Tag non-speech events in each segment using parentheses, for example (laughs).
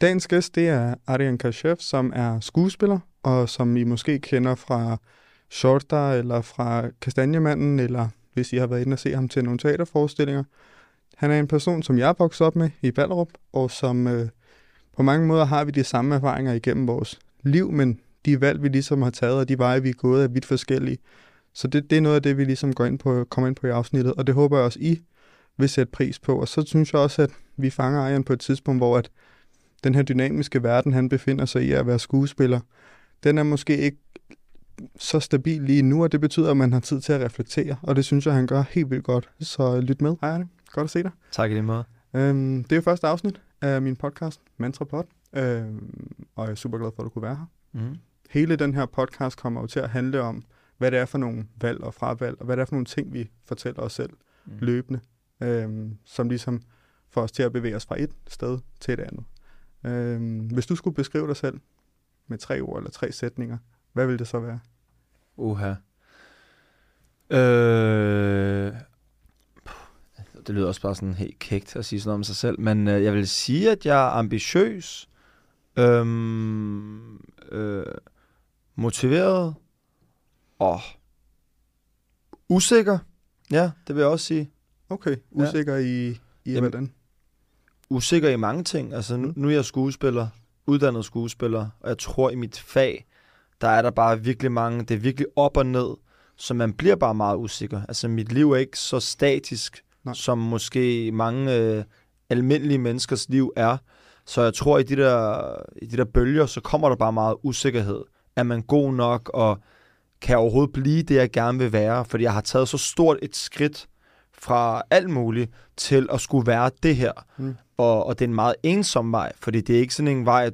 Dagens gæst, det er Aryan Kashev, som er skuespiller, og som I måske kender fra Shorta, eller fra Kastanjemanden, eller hvis I har været inde og se ham til nogle teaterforestillinger. Han er en person, som jeg er vokset op med i Ballerup, og som øh, på mange måder har vi de samme erfaringer igennem vores liv, men de valg, vi ligesom har taget, og de veje, vi er gået, er vidt forskellige. Så det, det er noget af det, vi ligesom går ind på, kommer ind på i afsnittet, og det håber jeg også, I vil sætte pris på. Og så synes jeg også, at vi fanger Ejeren på et tidspunkt, hvor at den her dynamiske verden, han befinder sig i at være skuespiller, den er måske ikke så stabil lige nu, og det betyder, at man har tid til at reflektere, og det synes jeg, han gør helt vildt godt. Så lyt med. Hej, Arne. Godt at se dig. Tak i lige måde. Øhm, det er jo første afsnit af min podcast, Mantra Pod, øhm, og jeg er super glad for, at du kunne være her. Mm. Hele den her podcast kommer jo til at handle om, hvad det er for nogle valg og fravalg, og hvad det er for nogle ting, vi fortæller os selv mm. løbende, øhm, som ligesom får os til at bevæge os fra et sted til et andet. Øhm, hvis du skulle beskrive dig selv med tre ord eller tre sætninger, hvad vil det så være? Uha. Øh, det lyder også bare sådan helt kægt at sige sådan noget om sig selv, men øh, jeg vil sige, at jeg er ambitiøs, øhm, øh, motiveret og usikker. Ja, det vil jeg også sige. Okay, usikker ja. i, i Jamen, hvordan? Usikker i mange ting. Altså, nu, nu er jeg skuespiller, uddannet skuespiller, og jeg tror i mit fag, der er der bare virkelig mange, det er virkelig op og ned, så man bliver bare meget usikker. Altså, mit liv er ikke så statisk, Nej. som måske mange øh, almindelige menneskers liv er. Så jeg tror, i de, der, i de der bølger, så kommer der bare meget usikkerhed. Er man god nok, og kan jeg overhovedet blive det, jeg gerne vil være? Fordi jeg har taget så stort et skridt fra alt muligt til at skulle være det her. Mm. Og, og det er en meget ensom vej, fordi det er ikke sådan en vej,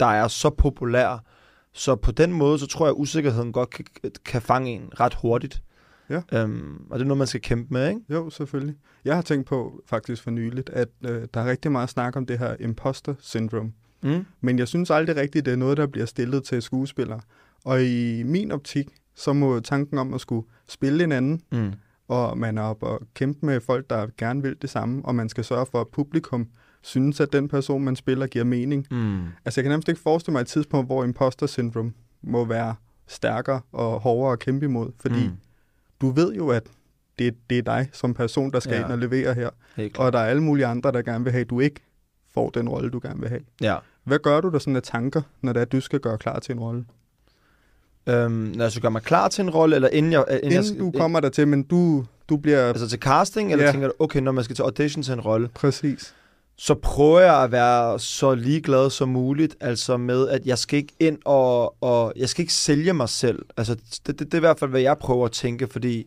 der er så populær. Så på den måde, så tror jeg, at usikkerheden godt kan, kan fange en ret hurtigt. Ja. Øhm, og det er noget, man skal kæmpe med, ikke? Jo, selvfølgelig. Jeg har tænkt på faktisk for nyligt, at øh, der er rigtig meget snak om det her imposter syndrome. Mm. Men jeg synes aldrig rigtigt, det er noget, der bliver stillet til skuespillere. Og i min optik, så må tanken om at skulle spille en anden, Mm. og man er op og kæmpe med folk, der gerne vil det samme, og man skal sørge for, at publikum synes, at den person, man spiller, giver mening. Mm. Altså, jeg kan nærmest ikke forestille mig et tidspunkt, hvor imposter syndrome må være stærkere og hårdere at kæmpe imod, fordi Mm. du ved jo, at det, det er dig som person, der skal Ja. ind og levere her, og der er alle mulige andre, der gerne vil have, at du ikke får den rolle, du gerne vil have. Ja. Hvad gør du der sådan af tanker, når det er, at du skal gøre klar til en rolle? Øhm, når jeg så gør mig klar til en rolle, eller inden jeg... Inden, jeg, Inden du kommer der til, men du, du bliver... Altså til casting, eller Ja. tænker du, okay, når man skal til audition til en rolle, Præcis så prøver jeg at være så ligeglad som muligt, altså med, at jeg skal ikke ind og, og jeg skal ikke sælge mig selv. Altså, det, det, det er i hvert fald, hvad jeg prøver at tænke, fordi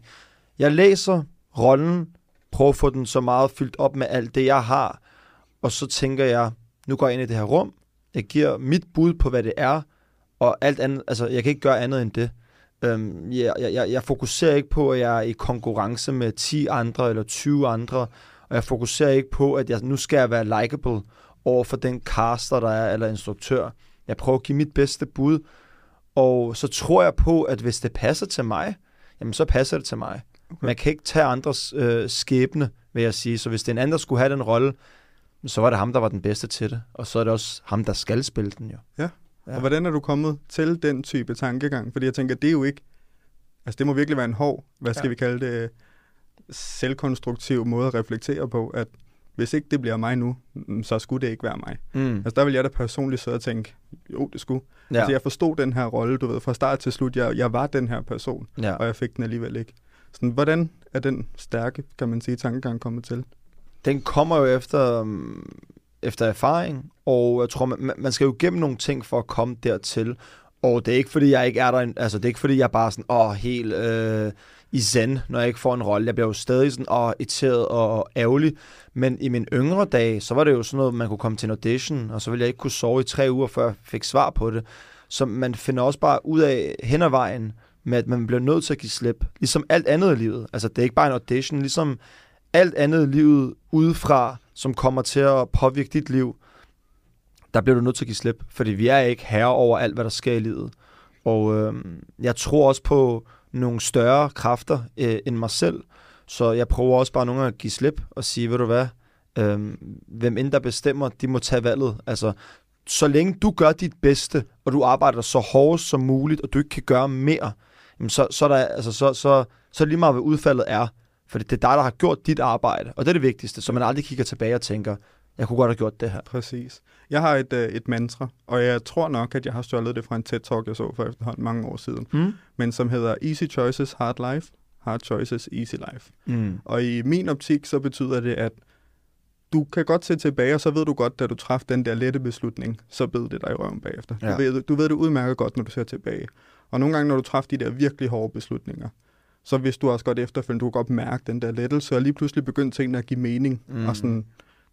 jeg læser rollen, prøver at få den så meget fyldt op med alt det, jeg har, og så tænker jeg, nu går jeg ind i det her rum, jeg giver mit bud på, hvad det er, og alt andet, altså, jeg kan ikke gøre andet end det. Øhm, jeg, jeg, jeg- jeg fokuserer ikke på, at jeg er i konkurrence med 10 andre eller 20 andre, og jeg fokuserer ikke på, at jeg nu skal jeg være likable over for den caster, der er, eller instruktør. Jeg prøver at give mit bedste bud, og så tror jeg på, at hvis det passer til mig, jamen så passer det til mig. Okay. Man kan ikke tage andres øh, skæbne, vil jeg sige. Så hvis det er en anden, der skulle have den rolle, så var det ham, der var den bedste til det. Og så er det også ham, der skal spille den jo. Ja. Ja. Og hvordan er du kommet til den type tankegang? Fordi jeg tænker, det er jo ikke... Altså, det må virkelig være en hård, hvad skal ja. vi kalde det, selvkonstruktiv måde at reflektere på, at hvis ikke det bliver mig nu, mm, så skulle det ikke være mig. Mm. Altså, der vil jeg da personligt sidde og tænke, jo, det skulle. Ja. Altså, jeg forstod den her rolle, du ved, fra start til slut, jeg, jeg var den her person, ja. og jeg fik den alligevel ikke. Sådan, hvordan er den stærke, kan man sige, tankegang kommet til? Den kommer jo efter, um, efter erfaring, og jeg tror, man, man skal jo gennem nogle ting for at komme dertil. Og det er ikke, fordi jeg ikke er der, altså det er ikke, fordi jeg bare sådan, åh, helt øh, i zen, når jeg ikke får en rolle. Jeg bliver jo stadig sådan, og irriteret og ærgerlig. Men i mine yngre dage, så var det jo sådan noget, man kunne komme til en audition, og så ville jeg ikke kunne sove i tre uger, før jeg fik svar på det. Så man finder også bare ud af hen ad vejen, med at man bliver nødt til at give slip. Ligesom alt andet i livet. Altså det er ikke bare en audition, ligesom alt andet i livet udefra, som kommer til at påvirke dit liv, der bliver du nødt til at give slip, fordi vi er ikke herre over alt, hvad der sker i livet. Og øh, jeg tror også på nogle større kræfter øh, end mig selv, så jeg prøver også bare nogle gange at give slip og sige, ved du hvad, øh, hvem end der bestemmer, de må tage valget. Altså, så længe du gør dit bedste, og du arbejder så hårdt som muligt, og du ikke kan gøre mere, jamen så, så, der, altså, så, så, så lige meget, hvad udfaldet er. For det er dig, der har gjort dit arbejde, og det er det vigtigste, så man aldrig kigger tilbage og tænker, jeg kunne godt have gjort det her. Præcis. Jeg har et, øh, et mantra, og jeg tror nok, at jeg har stjålet det fra en TED-talk, jeg så for efterhånden mange år siden, Mm. men som hedder Easy Choices, Hard Life, Hard Choices, Easy Life. Mm. Og i min optik, så betyder det, at du kan godt se tilbage, og så ved du godt, da du træffede den der lette beslutning, så bed det dig i røven bagefter. Ja. Du, ved, du ved det udmærket godt, når du ser tilbage. Og nogle gange, når du træffede de der virkelig hårde beslutninger, så vidste du også godt efterfølgende, du kunne godt mærke den der lettelse, og lige pludselig begyndte tingene at give mening. Mm. Og sådan,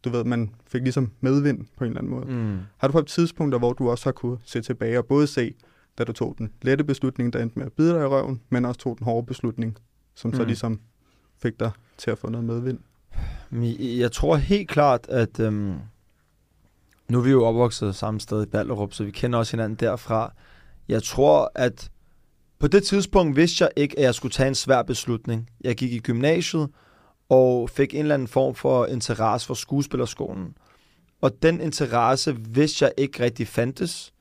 du ved, man fik ligesom medvind på en eller anden måde. Mm. Har du på et tidspunkt, hvor du også har kunne se tilbage og både se, da du tog den lette beslutning, der endte med at bide dig i røven, men også tog den hårde beslutning, som mm. så ligesom fik dig til at få noget medvind? Jeg tror helt klart, at øhm, nu er vi jo opvokset samme sted i Ballerup, så vi kender også hinanden derfra. Jeg tror, at på det tidspunkt vidste jeg ikke, at jeg skulle tage en svær beslutning. Jeg gik i gymnasiet og fik en eller anden form for interesse for skuespillerskolen. Og den interesse vidste jeg ikke rigtig fandtes,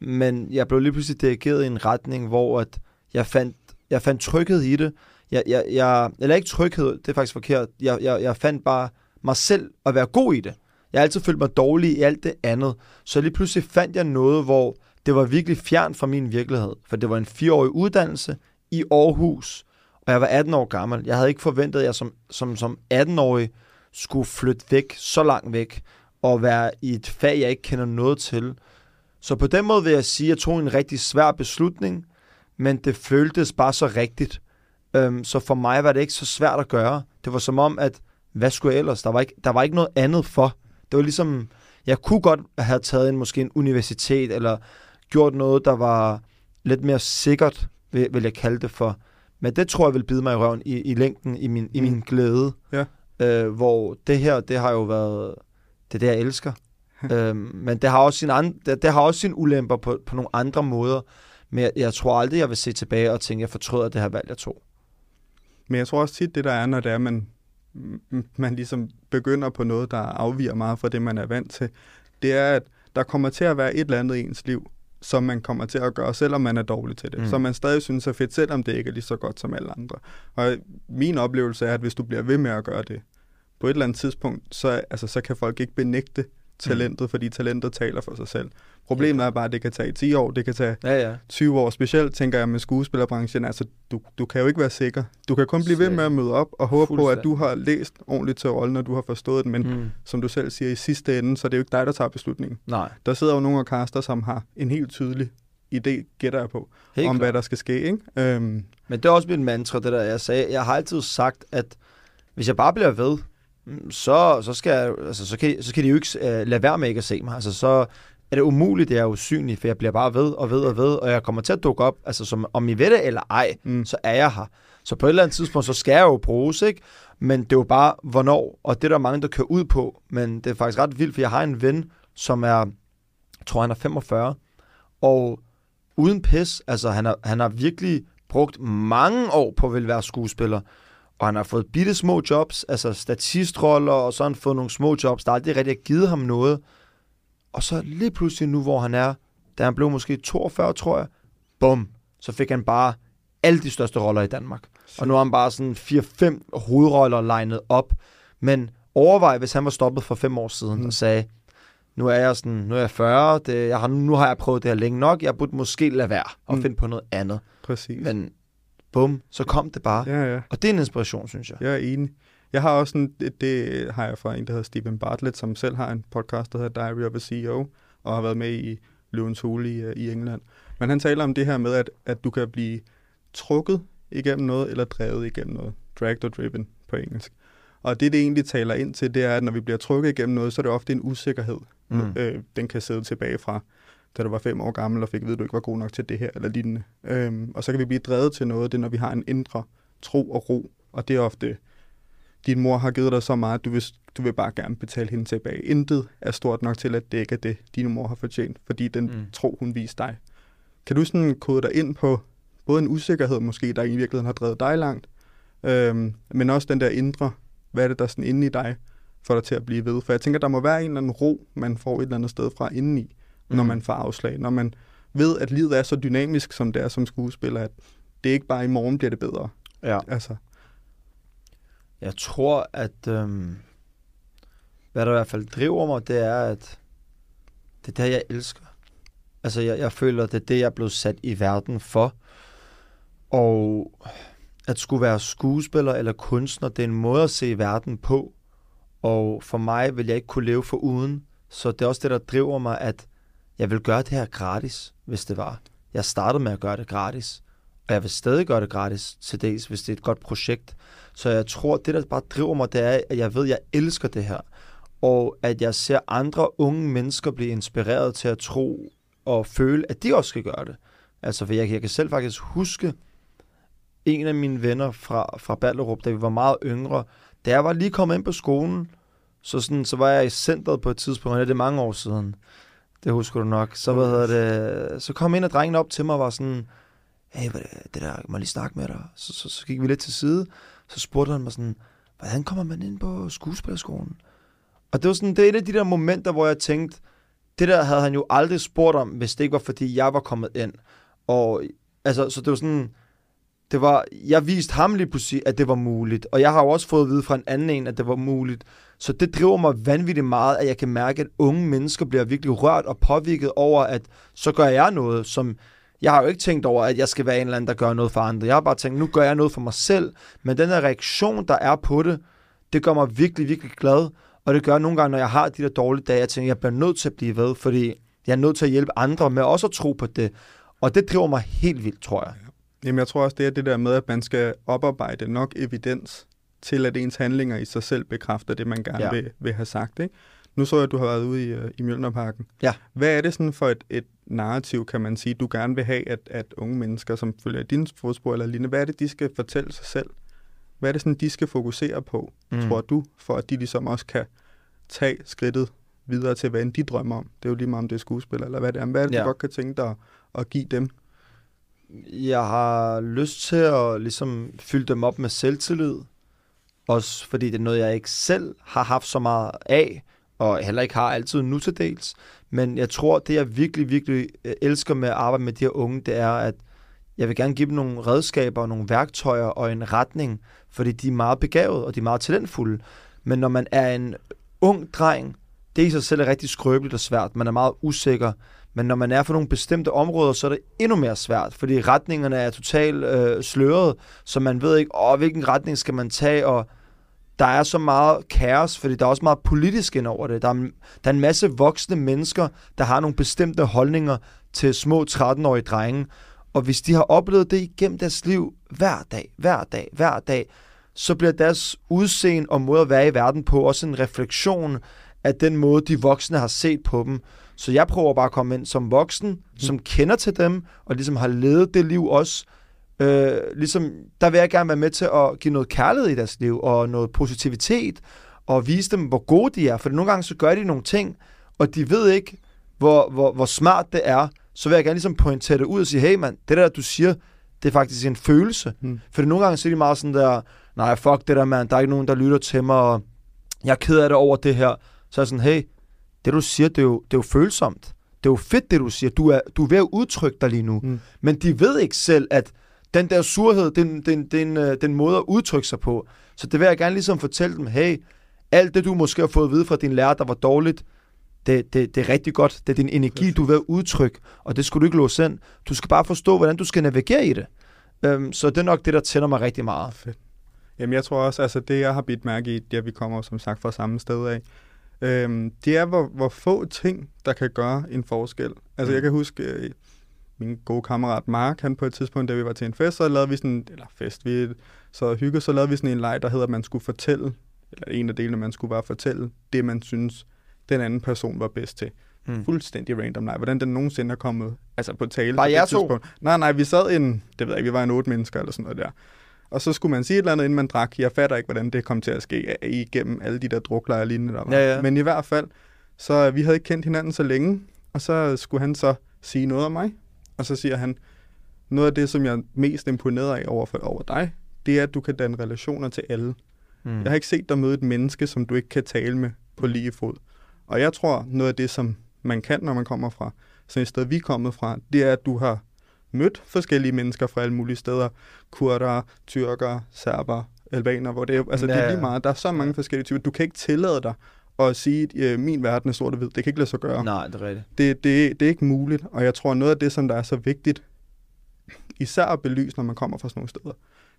men jeg blev lige pludselig dirigeret i en retning, hvor at jeg fandt, jeg fandt tryghed i det. Jeg, jeg, jeg, eller ikke tryghed, det er faktisk forkert. Jeg, jeg, jeg fandt bare mig selv at være god i det. Jeg har altid følt mig dårlig i alt det andet. Så lige pludselig fandt jeg noget, hvor det var virkelig fjern fra min virkelighed. For det var en fireårig uddannelse i Aarhus, og jeg var 18 år gammel. Jeg havde ikke forventet, at jeg som, som, som 18-årig skulle flytte væk, så langt væk, og være i et fag, jeg ikke kender noget til. Så på den måde vil jeg sige, at jeg tog en rigtig svær beslutning, men det føltes bare så rigtigt. Øhm, så for mig var det ikke så svært at gøre. Det var som om, at hvad skulle jeg ellers? Der var ikke, der var ikke noget andet for. Det var ligesom, jeg kunne godt have taget en måske en universitet, eller gjort noget, der var lidt mere sikkert, vil, vil jeg kalde det for. Men det tror jeg vil bide mig i røven i, i længden, i min, i Mm. min glæde. Ja. Øh, hvor det her, det har jo været, det er det, jeg elsker. øhm, men det har også sin andre, det, det har også sine ulemper på, på nogle andre måder. Men jeg, jeg tror aldrig, jeg vil se tilbage og tænke, jeg fortryder det her valg, jeg tog. Men jeg tror også tit, det der er, når det er, man, man ligesom begynder på noget, der afviger meget fra det, man er vant til, det er, at der kommer til at være et eller andet i ens liv, som man kommer til at gøre, selvom man er dårlig til det. Mm. Som man stadig synes er fedt, selvom det ikke er lige så godt som alle andre. Og min oplevelse er, at hvis du bliver ved med at gøre det, på et eller andet tidspunkt, så, altså, så kan folk ikke benægte talentet, mm. fordi talentet taler for sig selv. Problemet er bare, at det kan tage 10 år, det kan tage Ja, ja. 20 år, specielt tænker jeg med skuespillerbranchen, altså du, du kan jo ikke være sikker. Du kan kun blive ved med at møde op og håbe på, at du har læst ordentligt til rollen, og du har forstået den, men mm. Som du selv siger, i sidste ende, så er det jo ikke dig, der tager beslutningen. Nej, Der sidder jo nogle af kaster, som har en helt tydelig idé, gætter jeg på, helt om klart. hvad der skal ske, ikke? Øhm, Men det er også mit mantra, det der jeg sagde. Jeg har altid sagt, at hvis jeg bare bliver ved, så, så, skal altså, så, kan, så kan de jo ikke uh, lade være med ikke at se mig. Altså, så er det umuligt, det er usynligt, for jeg bliver bare ved og ved og ved, og jeg kommer til at dukke op, altså som, om I ved det eller ej, mm, så er jeg her. Så på et eller andet tidspunkt, så skal jeg jo bruges, ikke? Men det er jo bare, hvornår, og det er der mange, der kører ud på, men det er faktisk ret vildt, for jeg har en ven, som er, tror han er 45, og uden pis, altså han har, han har virkelig brugt mange år på at ville være skuespiller, og han har fået bitte små jobs, altså statistroller, og så har han fået nogle små jobs, der aldrig rigtig har givet ham noget. Og så lige pludselig nu, hvor han er, da han blev måske 42, tror jeg, bum, så fik han bare alle de største roller i Danmark. Og nu har han bare sådan 4-5 hovedroller legnet op. Men overvej, hvis han var stoppet for fem år siden Mm. og sagde, nu er jeg sådan, nu er jeg 40, det, jeg har, nu har jeg prøvet det her længe nok, jeg burde måske lade være og Mm. finde på noget andet. præcis. Men bum, så kom det bare. Ja, ja. Og det er en inspiration, synes jeg. Jeg er enig. Jeg har også en, det, det har jeg fra en, der hedder Stephen Bartlett, som selv har en podcast, der hedder Diary of a CEO, og har været med i Løvens Hule i, øh, i England. Men han taler om det her med, at, at du kan blive trukket igennem noget, eller drevet igennem noget. Dragged og driven på engelsk. Og det, det egentlig taler ind til, det er, at når vi bliver trukket igennem noget, så er det ofte en usikkerhed. Mm. Øh, den kan sidde tilbage fra, da du var fem år gammel, og fik at vide, at du ikke var god nok til det her, eller lignende. Øhm, og så kan vi blive drevet til noget, det er, når vi har en indre tro og ro. Og det er ofte, din mor har givet dig så meget, at du vil, du vil bare gerne betale hende tilbage. Intet er stort nok til at dække det, din mor har fortjent, fordi den Mm. mm. tro, hun viste dig. Kan du sådan kode dig ind på både en usikkerhed måske, der i virkeligheden har drevet dig langt, øhm, men også den der indre, hvad er det, der er sådan inde i dig, får dig til at blive ved? For jeg tænker, der må være en eller anden ro, man får et eller andet sted fra indeni, mm. når man får afslag. Når man ved, at livet er så dynamisk, som det er som skuespiller, at det ikke bare i morgen bliver det bedre. Ja. Altså, Jeg tror, at øhm, hvad der i hvert fald driver mig, det er, at det er det, jeg elsker. Altså, jeg, jeg føler, det er det, jeg blevet sat i verden for. Og at skulle være skuespiller eller kunstner, det er en måde at se verden på. Og for mig vil jeg ikke kunne leve for uden. Så det er også det, der driver mig, at jeg vil gøre det her gratis, hvis det var. Jeg startede med at gøre det gratis. Og jeg vil stadig gøre det gratis til dels, hvis det er et godt projekt. Så jeg tror, det der bare driver mig, det er, at jeg ved, at jeg elsker det her. Og at jeg ser andre unge mennesker blive inspireret til at tro og føle, at de også skal gøre det. Altså, for jeg, jeg kan selv faktisk huske en af mine venner fra, fra Ballerup, da vi var meget yngre. Da jeg var lige kommet ind på skolen, så, sådan, så var jeg i centret på et tidspunkt, og det er mange år siden. Det husker du nok. Så, hvad hedder det, så kom en af drengene op til mig og var sådan, hey, hvad, det- det der, må jeg lige snakke med dig? Så, så, så gik vi lidt til side. Så spurgte han mig sådan, hvordan kommer man ind på skuespillerskolen? Og det var sådan, det er et af de der momenter, hvor jeg tænkte, det der havde han jo aldrig spurgt om, hvis det ikke var, fordi jeg var kommet ind. Og altså, så det var sådan, det var, jeg viste ham lige pludselig, at det var muligt. Og jeg har jo også fået at vide fra en anden en, at det var muligt. Så det driver mig vanvittigt meget, at jeg kan mærke, at unge mennesker bliver virkelig rørt og påvirket over, at så gør jeg noget, som... Jeg har jo ikke tænkt over, at jeg skal være en eller anden, der gør noget for andre. Jeg har bare tænkt, nu gør jeg noget for mig selv. Men den her reaktion, der er på det, det gør mig virkelig, virkelig glad. Og det gør nogle gange, når jeg har de der dårlige dage, jeg tænker, jeg bliver nødt til at blive ved, fordi jeg er nødt til at hjælpe andre med også at tro på det. Og det driver mig helt vildt, tror jeg. Jamen, jeg tror også, det er det der med, at man skal oparbejde nok evidens til, at ens handlinger i sig selv bekræfter det, man gerne Ja. vil, vil have sagt. Ikke? Nu så jeg, at du har været ude i, øh, i Mjølnerparken. Ja. Hvad er det sådan for et, et narrativ, kan man sige, du gerne vil have, at, at unge mennesker, som følger dine fodspor eller lignende, hvad er det, de skal fortælle sig selv? Hvad er det sådan, de skal fokusere på, mm. tror du, for at de ligesom også kan tage skridtet videre til, hvad end de drømmer om? Det er jo lige meget, om det er skuespil, eller hvad det er. Men Hvad er det, Ja. du godt kan tænke dig at, at give dem? Jeg har lyst til at ligesom fylde dem op med selvtillid. Også fordi det er noget, jeg ikke selv har haft så meget af, og heller ikke har altid nu til dels. Men jeg tror, det jeg virkelig, virkelig øh, elsker med at arbejde med de her unge, det er, at jeg vil gerne give dem nogle redskaber, nogle værktøjer og en retning, fordi de er meget begavet, og de er meget talentfulde. Men når man er en ung dreng, det i sig selv er rigtig skrøbeligt og svært. Man er meget usikker. Men når man er for nogle bestemte områder, så er det endnu mere svært, fordi retningerne er totalt øh, sløret, så man ved ikke, åh, hvilken retning skal man tage, og der er så meget kaos, fordi der er også meget politisk ind over det. Der er, der er en masse voksne mennesker, der har nogle bestemte holdninger til små 13-årige drenge, og hvis de har oplevet det igennem deres liv hver dag, hver dag, hver dag, så bliver deres udseende og måde at være i verden på også en refleksion af den måde, de voksne har set på dem. Så jeg prøver bare at komme ind som voksen, mm. som kender til dem, og ligesom har levet det liv også. Øh, ligesom, der vil jeg gerne være med til at give noget kærlighed i deres liv, og noget positivitet, og vise dem, hvor gode de er. For nogle gange så gør de nogle ting, og de ved ikke, hvor, hvor, hvor smart det er. Så vil jeg gerne ligesom pointere det ud og sige, hey mand, det der, du siger, det er faktisk en følelse. Mm. For nogle gange så er de meget sådan der, nej, fuck det der, mand, der er ikke nogen, der lytter til mig, og jeg er ked af det over det her. Så er jeg sådan, hey, det du siger, det er jo, det er jo følsomt. Det er jo fedt, det du siger. Du er, du er ved at udtrykke dig lige nu. Mm. Men de ved ikke selv, at den der surhed, den, den, den, øh, den måde at udtrykke sig på. Så det vil jeg gerne ligesom fortælle dem, hey, alt det du måske har fået at vide fra din lærer, der var dårligt, det, det, det er rigtig godt. Det er din energi, du er ved at udtrykke, og det skal du ikke låse ind. Du skal bare forstå, hvordan du skal navigere i det. Øhm, så det er nok det, der tænder mig rigtig meget. Fedt. Jamen, jeg tror også, altså det, jeg har bidt mærke i, ja, vi kommer som sagt fra samme sted af, øhm, det er, hvor, hvor få ting, der kan gøre en forskel. Altså, Mm. jeg kan huske, øh, min gode kammerat Mark, han på et tidspunkt, da vi var til en fest, så lavede vi sådan, eller fest, vi så og så lavede vi sådan en leg, der hedder, at man skulle fortælle, eller en af delene, man skulle bare fortælle det, man synes, den anden person var bedst til. Mm. Fuldstændig random leg. Hvordan den nogensinde er kommet altså på tale. Bare på det jer to? tidspunkt. Nej, nej, vi sad en, det ved jeg ikke, vi var en otte mennesker eller sådan noget der. Og så skulle man sige et eller andet, inden man drak. Jeg fatter ikke, hvordan det kom til at ske igennem alle de der druklejer og lignende, der var. Ja, ja. Men i hvert fald, så øh, vi havde ikke kendt hinanden så længe, og så skulle han så sige noget om mig. Og så siger han, noget af det, som jeg er mest imponeret af over, for, over dig, det er, at du kan danne relationer til alle. Mm. Jeg har ikke set dig møde et menneske, som du ikke kan tale med på lige fod. Og jeg tror, noget af det, som man kan, når man kommer fra sådan et sted, vi er kommet fra, det er, at du har mødt forskellige mennesker fra alle mulige steder. Kurder, tyrker, serber, albaner, hvor det er, altså ja, det er lige meget. Der er så mange forskellige typer. Du kan ikke tillade dig at sige, at øh, min verden er sort og hvid. Det kan ikke lade sig gøre. Nej, det er rigtigt. Det, det, det er ikke muligt, og jeg tror, noget af det, som der er så vigtigt, især at belyse, når man kommer fra sådan nogle steder,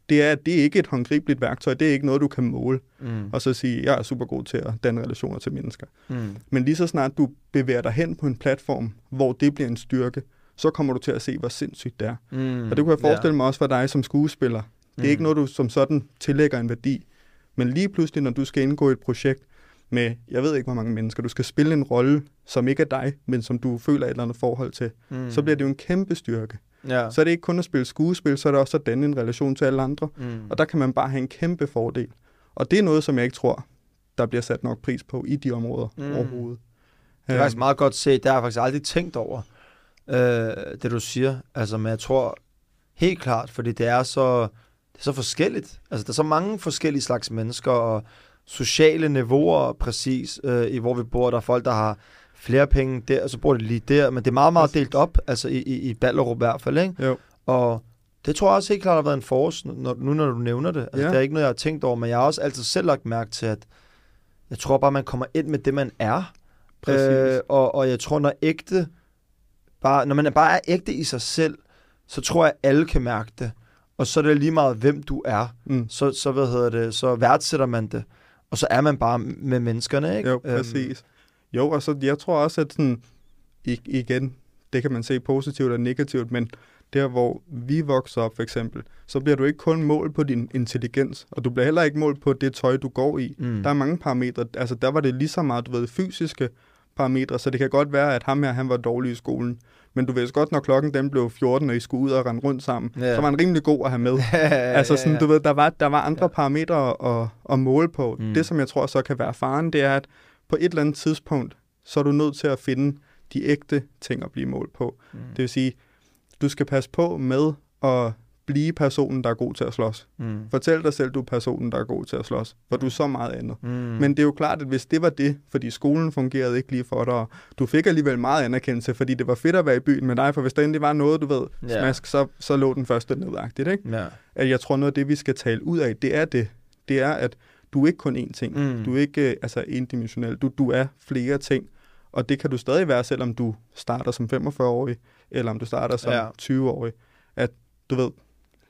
det er, at det ikke er et håndgribeligt værktøj. Det er ikke noget, du kan måle. Mm. Og så sige, jeg er super god til at danne relationer til mennesker. Mm. Men lige så snart du bevæger dig hen på en platform, hvor det bliver en styrke, så kommer du til at se, hvor sindssygt det er. Mm. Og det kunne jeg forestille yeah. mig også for dig som skuespiller. Det er mm. ikke noget, du som sådan tillægger en værdi. Men lige pludselig, når du skal indgå i et projekt med, jeg ved ikke, hvor mange mennesker, du skal spille en rolle, som ikke er dig, men som du føler et eller andet forhold til, mm. så bliver det jo en kæmpe styrke. Ja. Så er det ikke kun at spille skuespil, så er det også at danne en relation til alle andre. Mm. Og der kan man bare have en kæmpe fordel. Og det er noget, som jeg ikke tror, der bliver sat nok pris på i de områder mm. overhovedet. Det er faktisk meget godt set. Det har jeg faktisk aldrig tænkt over, øh, det du siger. Altså, men jeg tror helt klart, fordi det er så, det er så forskelligt. Altså, der er så mange forskellige slags mennesker, og sociale niveauer præcis, øh, i hvor vi bor. Der er folk, der har flere penge der, og så bor de lige der. Men det er meget, meget delt op, altså i, i, i Ballerup i hvert fald, ikke? Jo. Og det tror jeg også helt klart har været en force, når, nu når du nævner det. Altså, ja. Det er ikke noget, jeg har tænkt over, men jeg har også altid selv lagt mærke til, at jeg tror bare, man kommer ind med det, man er. Øh, og, og jeg tror, når ægte, bare, når man bare er ægte i sig selv, så tror jeg, at alle kan mærke det. Og så er det lige meget, hvem du er. Mm. Så, så, hvad hedder det, så værdsætter man det. Og så er man bare med menneskerne, ikke? Jo, øhm, præcis. Øhm, jo, og så jeg tror også, at sådan, igen, det kan man se positivt og negativt, men der hvor vi vokser op for eksempel, så bliver du ikke kun målt på din intelligens, og du bliver heller ikke målt på det tøj, du går i. Mm. Der er mange parametre. Altså der var det lige så meget, du ved, fysiske parametre, så det kan godt være, at ham her, han var dårlig i skolen. Men du ved godt, når klokken den blev 14, og I skulle ud og rende rundt sammen, yeah. så var han rimelig god at have med. (laughs) altså sådan, du ved, der var, der var andre yeah. parametre at, at måle på. Mm. Det, som jeg tror så kan være faren, det er, at på et eller andet tidspunkt, så er du nødt til at finde de ægte ting at blive målt på. Mm. Det vil sige, du skal passe på med at blive personen, der er god til at slås. Mm. Fortæl dig selv, du er personen, der er god til at slås, for du er så meget andet. Mm. Men det er jo klart, at hvis det var det, fordi skolen fungerede ikke lige for dig, og du fik alligevel meget anerkendelse, fordi det var fedt at være i byen med dig, for hvis der endelig var noget, du ved, yeah. smask, så, så lå den første nedagtigt, ikke? Yeah. At jeg tror, noget af det, vi skal tale ud af, det er det. Det er, at du er ikke kun én ting. Mm. Du er ikke øh, altså endimensionel. Du, du er flere ting. Og det kan du stadig være, selvom du starter som 45-årig, eller om du starter som ja. 20-årig. At du ved,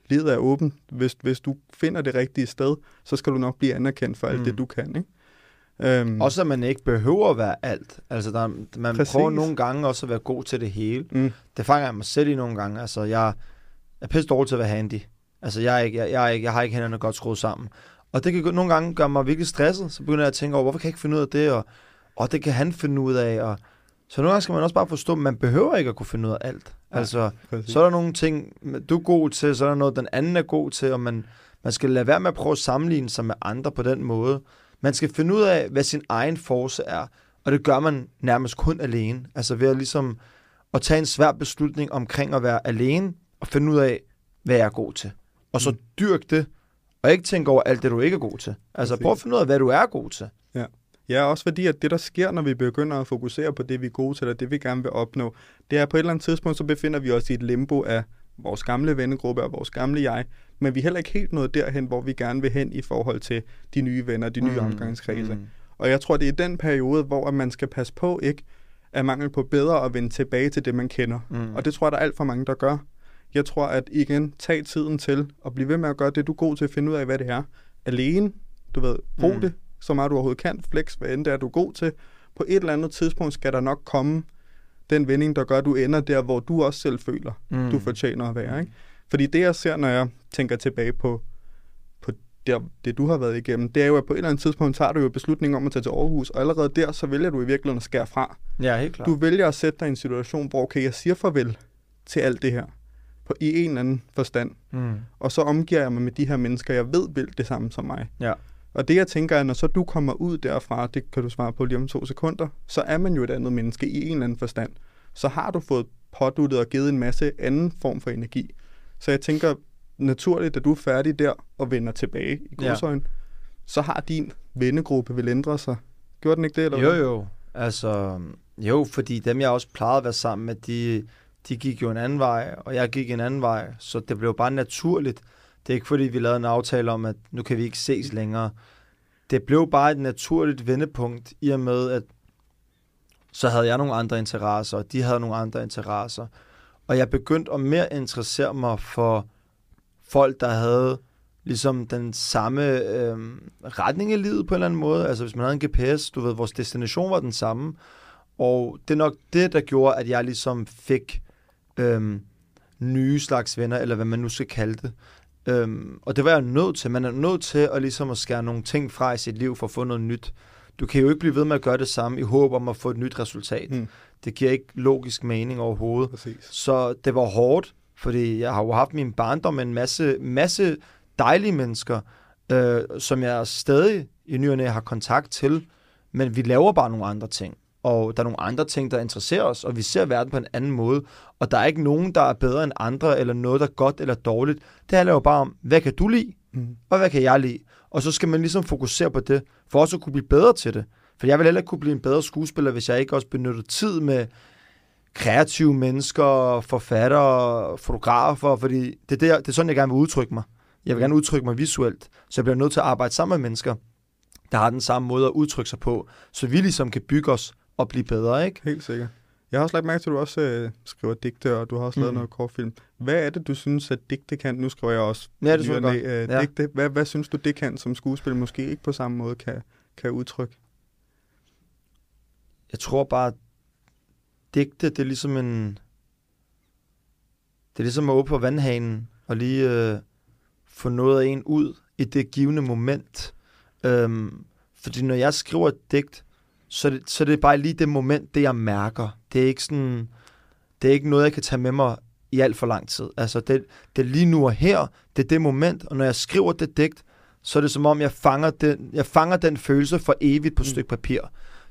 livet er åbent. Hvis, hvis du finder det rigtige sted, så skal du nok blive anerkendt for alt mm. det, du kan. Ikke? Um, også at man ikke behøver at være alt. Altså, der, man præcis. prøver nogle gange også at være god til det hele. Mm. Det fanger jeg mig selv i nogle gange. Altså, jeg er pisse dårlig til at være handy. Altså, jeg, er ikke, jeg, jeg, er ikke, jeg har ikke hænderne godt skruet sammen. Og det kan nogle gange gøre mig virkelig stresset. Så begynder jeg at tænke over, hvorfor kan jeg ikke finde ud af det? Og, og det kan han finde ud af. Og, så nogle gange skal man også bare forstå, at man behøver ikke at kunne finde ud af alt. Ja, altså, præcis. så er der nogle ting, du er god til, så er der noget, den anden er god til, og man, man skal lade være med at prøve at sammenligne sig med andre på den måde. Man skal finde ud af, hvad sin egen force er, og det gør man nærmest kun alene. Altså ved at ligesom at tage en svær beslutning omkring at være alene, og finde ud af, hvad jeg er god til. Og så mm. dyrk det, og ikke tænke over alt det, du ikke er god til. Altså prøv at finde ud af, hvad du er god til. Ja. Ja, også fordi, at det, der sker, når vi begynder at fokusere på det, vi er gode til, og det, vi gerne vil opnå, det er på et eller andet tidspunkt, så befinder vi os i et limbo af vores gamle vennegruppe og vores gamle jeg, men vi er heller ikke helt nået derhen, hvor vi gerne vil hen i forhold til de nye venner, de nye mm. omgangskredse. Mm. Og jeg tror, det er den periode, hvor man skal passe på ikke at mangel på bedre at vende tilbage til det, man kender. Mm. Og det tror jeg, der er alt for mange, der gør. Jeg tror, at igen, tag tiden til at blive ved med at gøre det, du er god til at finde ud af, hvad det er. Alene, du ved, brug mm. det så meget du overhovedet kan. Flex, hvad end det er, du er god til. På et eller andet tidspunkt skal der nok komme den vending, der gør, at du ender der, hvor du også selv føler, mm. du fortjener at være. Ikke? Fordi det, jeg ser, når jeg tænker tilbage på, på det, det, du har været igennem, det er jo, at på et eller andet tidspunkt tager du jo beslutningen om at tage til Aarhus, og allerede der, så vælger du i virkeligheden at skære fra. Ja, helt klart. Du vælger at sætte dig i en situation, hvor okay, jeg siger farvel til alt det her på, i en eller anden forstand. Mm. Og så omgiver jeg mig med de her mennesker, jeg ved vil det samme som mig. Ja. Og det jeg tænker er, når så du kommer ud derfra, det kan du svare på lige om to sekunder, så er man jo et andet menneske i en eller anden forstand. Så har du fået påduttet og givet en masse anden form for energi. Så jeg tænker naturligt, at du er færdig der og vender tilbage i godsøjen, ja. så har din vennegruppe vil ændre sig. Gjorde den ikke det? Eller jo, jo. Altså, Jo, fordi dem, jeg også plejede at være sammen med, de, de gik jo en anden vej, og jeg gik en anden vej, så det blev bare naturligt. Det er ikke fordi, vi lavede en aftale om, at nu kan vi ikke ses længere. Det blev bare et naturligt vendepunkt, i og med, at så havde jeg nogle andre interesser, og de havde nogle andre interesser. Og jeg begyndte at mere interessere mig for folk, der havde ligesom den samme øh, retning i livet på en eller anden måde. Altså hvis man havde en GPS, du ved, vores destination var den samme. Og det er nok det, der gjorde, at jeg ligesom fik øh, nye slags venner, eller hvad man nu skal kalde det. Øhm, og det var jeg nødt til. Man er nødt til at, ligesom at skære nogle ting fra i sit liv for at få noget nyt. Du kan jo ikke blive ved med at gøre det samme i håb om at få et nyt resultat. Mm. Det giver ikke logisk mening overhovedet. Præcis. Så det var hårdt, fordi jeg har jo haft min barndom med en masse, masse dejlige mennesker, øh, som jeg stadig i nyerne har kontakt til, men vi laver bare nogle andre ting. Og der er nogle andre ting, der interesserer os, og vi ser verden på en anden måde. Og der er ikke nogen, der er bedre end andre, eller noget, der er godt eller dårligt. Det handler jo bare om, hvad kan du lide, mm. og hvad kan jeg lide? Og så skal man ligesom fokusere på det, for også at kunne blive bedre til det. For jeg vil heller ikke kunne blive en bedre skuespiller, hvis jeg ikke også benytter tid med kreative mennesker, forfattere, fotografer, fordi det er, der, det er sådan, jeg gerne vil udtrykke mig. Jeg vil gerne udtrykke mig visuelt, så jeg bliver nødt til at arbejde sammen med mennesker, der har den samme måde at udtrykke sig på, så vi ligesom kan bygge os og blive bedre, ikke? Helt sikkert. Jeg har også lagt mærke til, at du også øh, skriver digte, og du har også lavet mm. noget kortfilm. Hvad er det, du synes, at digte kan? Nu skriver jeg også ja, det godt. Øh, ja. digte. Hvad, hvad synes du, det kan, som skuespil måske ikke på samme måde kan, kan udtrykke? Jeg tror bare, at digte, det er ligesom en... Det er ligesom at åbne på vandhanen og lige øh, få noget af en ud i det givende moment. Øhm, fordi når jeg skriver et digt, så, det, så det er bare lige det moment, det jeg mærker. Det er ikke sådan, det er ikke noget, jeg kan tage med mig i alt for lang tid. Altså, det, det er lige nu og her, det er det moment, og når jeg skriver det digt, så er det som om, jeg fanger den, jeg fanger den følelse for evigt på et mm. stykke papir.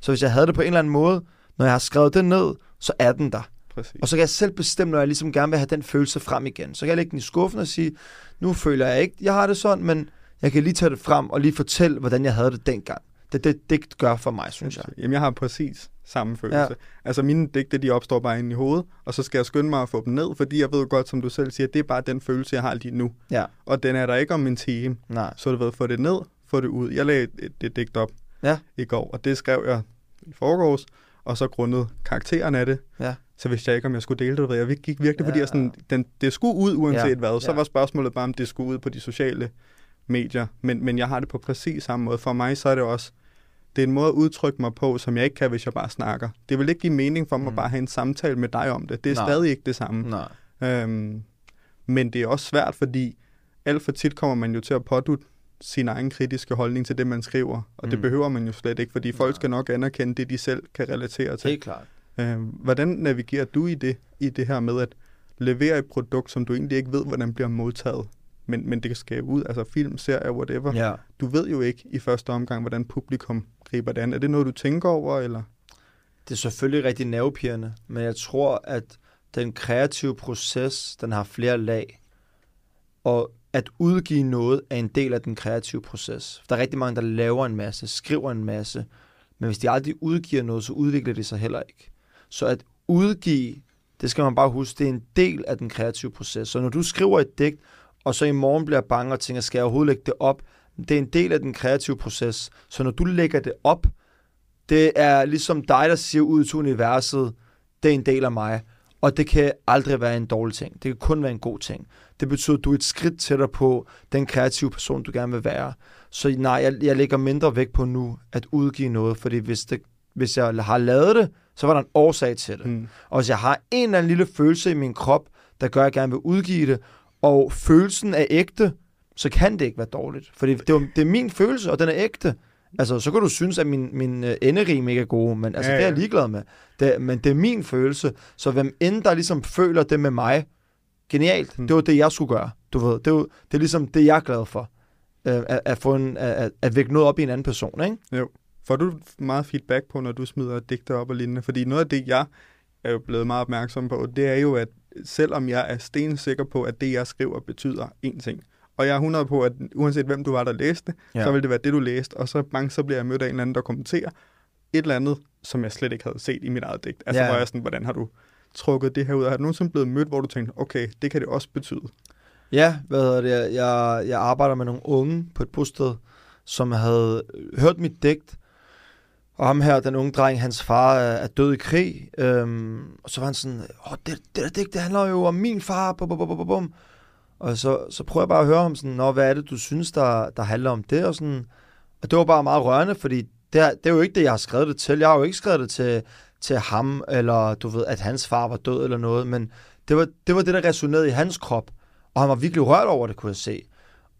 Så hvis jeg havde det på en eller anden måde, når jeg har skrevet det ned, så er den der. Præcis. Og så kan jeg selv bestemme, når jeg ligesom gerne vil have den følelse frem igen. Så kan jeg lægge den i skuffen og sige, nu føler jeg ikke, jeg har det sådan, men jeg kan lige tage det frem og lige fortælle, hvordan jeg havde det dengang. Det det, det gør for mig, synes jeg. Jamen, jeg har præcis samme følelse. Ja. Altså, mine digte, de opstår bare inde i hovedet, og så skal jeg skynde mig at få dem ned, fordi jeg ved godt, som du selv siger, det er bare den følelse, jeg har lige nu. Ja. Og den er der ikke om en time. Nej. Så du ved, få det ned, få det ud. Jeg lagde et, et, et digt op ja. i går, og det skrev jeg i forgårs, og så grundet karakteren af det. Ja. Så vidste jeg ikke, om jeg skulle dele det. Ved. Jeg gik virkelig, ja. fordi jeg sådan, den, det skulle ud uanset ja. hvad. Så ja. var spørgsmålet bare, om det skulle ud på de sociale medier. Men, men jeg har det på præcis samme måde. For mig så er det også det er en måde at udtrykke mig på, som jeg ikke kan, hvis jeg bare snakker. Det vil ikke give mening for mig mm. bare at have en samtale med dig om det. Det er Nej. stadig ikke det samme. Nej. Øhm, men det er også svært, fordi alt for tit kommer man jo til at pådutte sin egen kritiske holdning til det, man skriver. Og mm. det behøver man jo slet ikke, fordi folk skal nok anerkende det, de selv kan relatere til. Helt klart. Øhm, hvordan navigerer du i det, i det her med at levere et produkt, som du egentlig ikke ved, hvordan bliver modtaget? men, men det kan skabe ud, altså film, serier, whatever. Ja. Du ved jo ikke i første omgang, hvordan publikum griber det an. Er det noget, du tænker over, eller? Det er selvfølgelig rigtig nervepirrende, men jeg tror, at den kreative proces, den har flere lag. Og at udgive noget er en del af den kreative proces. Der er rigtig mange, der laver en masse, skriver en masse, men hvis de aldrig udgiver noget, så udvikler de sig heller ikke. Så at udgive, det skal man bare huske, det er en del af den kreative proces. Så når du skriver et digt, og så i morgen bliver jeg bange og tænker, skal jeg overhovedet lægge det op? Det er en del af den kreative proces. Så når du lægger det op, det er ligesom dig, der siger ud til universet, det er en del af mig. Og det kan aldrig være en dårlig ting. Det kan kun være en god ting. Det betyder, at du er et skridt tættere på den kreative person, du gerne vil være. Så nej, jeg, jeg lægger mindre vægt på nu at udgive noget, fordi hvis, det, hvis jeg har lavet det, så var der en årsag til det. Mm. Og hvis jeg har en eller anden lille følelse i min krop, der gør, at jeg gerne vil udgive det, og følelsen er ægte, så kan det ikke være dårligt. Fordi det, det er min følelse, og den er ægte. Altså, så kan du synes, at min, min uh, enderim ikke er god, men altså, ja, ja. det er jeg ligeglad med. Det, men det er min følelse, så hvem end der ligesom føler det med mig, genialt. Hmm. Det var det, jeg skulle gøre. Du ved, det, var, det er ligesom det, jeg er glad for. Uh, at, at, få en, at, at vække noget op i en anden person, ikke? Jo. Får du meget feedback på, når du smider digter op og lignende? Fordi noget af det, jeg er jo blevet meget opmærksom på, det er jo, at selvom jeg er stensikker på, at det, jeg skriver, betyder én ting. Og jeg er 100 på, at uanset hvem du var, der læste, ja. så vil det være det, du læste. Og så mange så bliver jeg mødt af en eller anden, der kommenterer, et eller andet, som jeg slet ikke havde set i mit eget digt. Altså, Ja. hvor jeg sådan, hvordan har du trukket det her ud? Har du nogensinde blevet mødt, hvor du tænkte, okay, det kan det også betyde? Ja, hvad hedder det? Jeg, jeg arbejder med nogle unge på et bosted, som havde hørt mit digt. Og ham her, den unge dreng, hans far er, død i krig. Øhm, og så var han sådan, Åh, det, det der digt, det handler jo om min far. Bum, bum, bum, bum. Og så, så prøver jeg bare at høre om sådan, Nå, hvad er det, du synes, der, der handler om det? Og, sådan, og det var bare meget rørende, fordi det er, det er jo ikke det, jeg har skrevet det til. Jeg har jo ikke skrevet det til, til ham, eller du ved, at hans far var død eller noget. Men det var det, var det der resonerede i hans krop. Og han var virkelig rørt over det, kunne jeg se.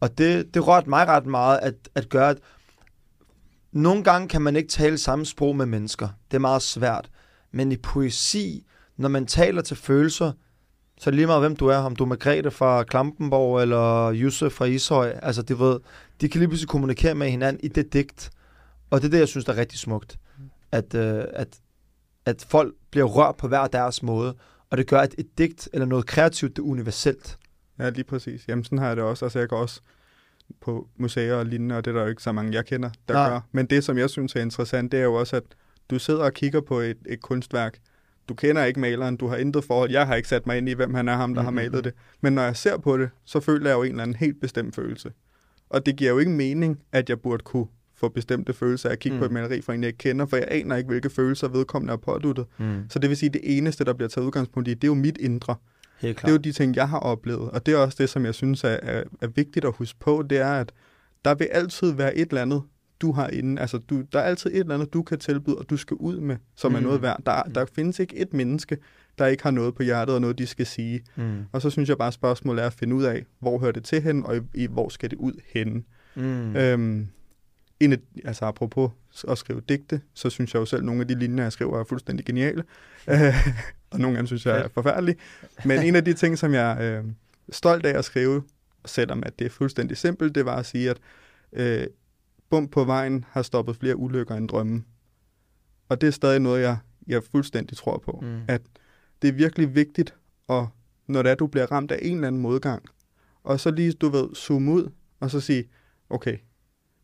Og det, det rørte mig ret meget at, at gøre, at nogle gange kan man ikke tale samme sprog med mennesker. Det er meget svært. Men i poesi, når man taler til følelser, så lige meget, hvem du er. Om du er Margrethe fra Klampenborg, eller Josef fra Ishøj. Altså, det ved, de kan lige pludselig kommunikere med hinanden i det digt. Og det er det, jeg synes, der er rigtig smukt. At, øh, at, at folk bliver rørt på hver deres måde. Og det gør, at et digt eller noget kreativt, det er universelt. Ja, lige præcis. Jamen, sådan har jeg det også. Altså, jeg går også på museer og lignende, og det er der jo ikke så mange, jeg kender, der Nej. gør. Men det, som jeg synes er interessant, det er jo også, at du sidder og kigger på et, et kunstværk. Du kender ikke maleren, du har intet forhold. Jeg har ikke sat mig ind i, hvem han er, ham, der mm-hmm. har malet det. Men når jeg ser på det, så føler jeg jo en eller anden helt bestemt følelse. Og det giver jo ikke mening, at jeg burde kunne få bestemte følelser af at kigge mm. Mm. på et maleri fra en, jeg ikke kender, for jeg aner ikke, hvilke følelser vedkommende er påduttet. Mm. Så det vil sige, at det eneste, der bliver taget udgangspunkt i, det er jo mit indre. Helt Det er jo de ting, jeg har oplevet, og det er også det, som jeg synes er, er, er vigtigt at huske på, det er, at der vil altid være et eller andet, du har inde. Altså, du, der er altid et eller andet, du kan tilbyde, og du skal ud med, som mm. er Mm. noget værd. Der, der findes ikke et menneske, der ikke har noget på hjertet og noget, de skal sige. Mm. Og så synes jeg bare, at spørgsmålet er at finde ud af, hvor hører det til hen, og i, i hvor skal det ud henne. Mm. Øhm, en af, altså apropos at skrive digte, så synes jeg jo selv, at nogle af de linjer, jeg skriver, er fuldstændig geniale. Øh, (laughs) og nogle af dem synes jeg er forfærdelige. Men en af de ting, som jeg er øh, stolt af at skrive, selvom at det er fuldstændig simpelt, det var at sige, at øh, bum på vejen har stoppet flere ulykker end drømme. Og det er stadig noget, jeg, jeg fuldstændig tror på. Mm. At det er virkelig vigtigt, at, når det er, du bliver ramt af en eller anden modgang, og så lige, du ved, zoome ud, og så sige, okay,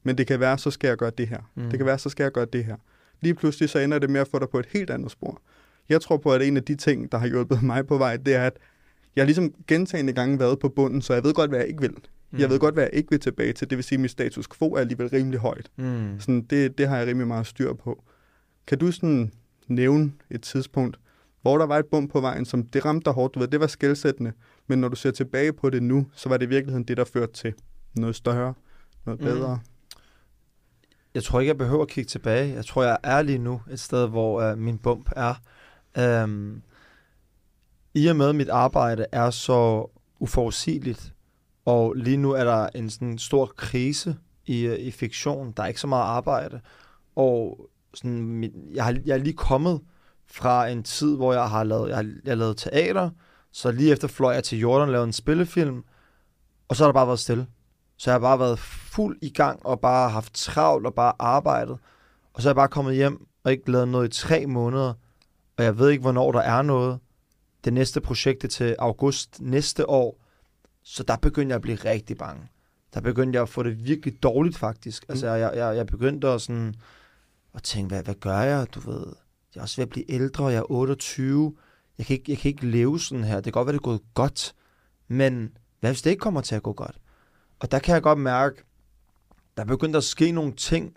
men det kan være, så skal jeg gøre det her. Mm. Det kan være, så skal jeg gøre det her. Lige pludselig så ender det med at få dig på et helt andet spor. Jeg tror på, at en af de ting, der har hjulpet (laughs) mig på vej, det er, at jeg har ligesom gentagende gange været på bunden, så jeg ved godt, hvad jeg ikke vil. Mm. Jeg ved godt, hvad jeg ikke vil tilbage til. Det vil sige, at mit status quo er alligevel rimelig højt. Mm. Sådan, det, det har jeg rimelig meget styr på. Kan du sådan nævne et tidspunkt, hvor der var et bump på vejen, som det ramte dig hårdt, du ved, det var skældsættende, men når du ser tilbage på det nu, så var det i virkeligheden det, der førte til noget større, noget Mm. bedre. Jeg tror ikke, jeg behøver at kigge tilbage. Jeg tror, jeg er lige nu et sted, hvor uh, min bump er. Um, I og med, at mit arbejde er så uforudsigeligt, og lige nu er der en sådan stor krise i, øh, i fiktion. Der er ikke så meget arbejde. Og sådan, mit, jeg, har, jeg er lige kommet fra en tid, hvor jeg har lavet, jeg har, jeg har lavet teater, så lige efter fløj jeg til Jordan og lavede en spillefilm, og så har der bare været stille. Så jeg har bare været fuld i gang og bare haft travlt og bare arbejdet. Og så er jeg bare kommet hjem og ikke lavet noget i tre måneder. Og jeg ved ikke, hvornår der er noget. Det næste projekt er til august næste år. Så der begyndte jeg at blive rigtig bange. Der begyndte jeg at få det virkelig dårligt faktisk. Altså jeg, jeg, jeg begyndte at sådan at tænke, hvad, hvad gør jeg? Du ved, jeg er også ved at blive ældre, jeg er 28. Jeg kan, ikke, jeg kan ikke leve sådan her. Det kan godt være, det er gået godt. Men hvad hvis det ikke kommer til at gå godt? Og der kan jeg godt mærke, der begyndte at ske nogle ting,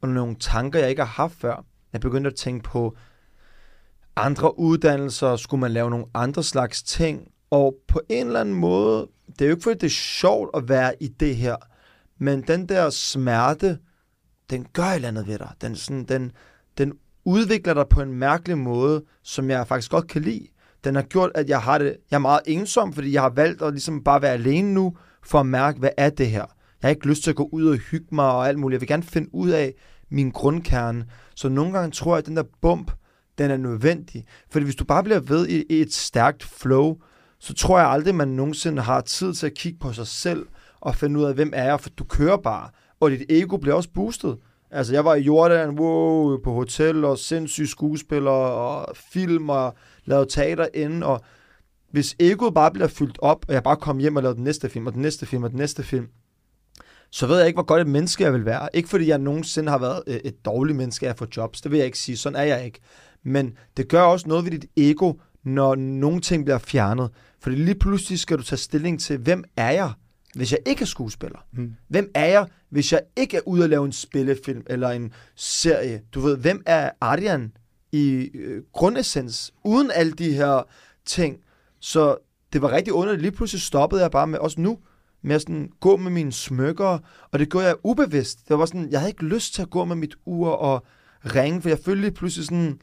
og nogle tanker, jeg ikke har haft før. Jeg begyndte at tænke på andre uddannelser, skulle man lave nogle andre slags ting, og på en eller anden måde, det er jo ikke fordi, det er sjovt at være i det her, men den der smerte, den gør et eller andet ved dig. Den, sådan, den, den udvikler dig på en mærkelig måde, som jeg faktisk godt kan lide. Den har gjort, at jeg har det, jeg er meget ensom, fordi jeg har valgt at ligesom bare være alene nu, for at mærke, hvad er det her? Jeg har ikke lyst til at gå ud og hygge mig og alt muligt. Jeg vil gerne finde ud af min grundkerne. Så nogle gange tror jeg, at den der bump, den er nødvendig. Fordi hvis du bare bliver ved i, i et stærkt flow, så tror jeg aldrig, man nogensinde har tid til at kigge på sig selv og finde ud af, hvem er jeg, for du kører bare. Og dit ego bliver også boostet. Altså, jeg var i Jordan, wow, på hotel, og sindssyge skuespillere, og film, og lavede teater inde, og hvis egoet bare bliver fyldt op, og jeg bare kom hjem og lavede den næste film, og den næste film, og den næste film, så ved jeg ikke, hvor godt et menneske jeg vil være. Ikke fordi jeg nogensinde har været øh, et dårligt menneske at få jobs, det vil jeg ikke sige, sådan er jeg ikke. Men det gør også noget ved dit ego, når nogle ting bliver fjernet. Fordi lige pludselig skal du tage stilling til, hvem er jeg, hvis jeg ikke er skuespiller? Mm. Hvem er jeg, hvis jeg ikke er ude at lave en spillefilm eller en serie? Du ved, hvem er Ardian i øh, grundessens, uden alle de her ting? Så det var rigtig underligt. Lige pludselig stoppede jeg bare med, også nu, med at sådan gå med mine smykker, og det gjorde jeg ubevidst. Det var sådan, jeg havde ikke lyst til at gå med mit ur og ringe, for jeg følte lige pludselig sådan,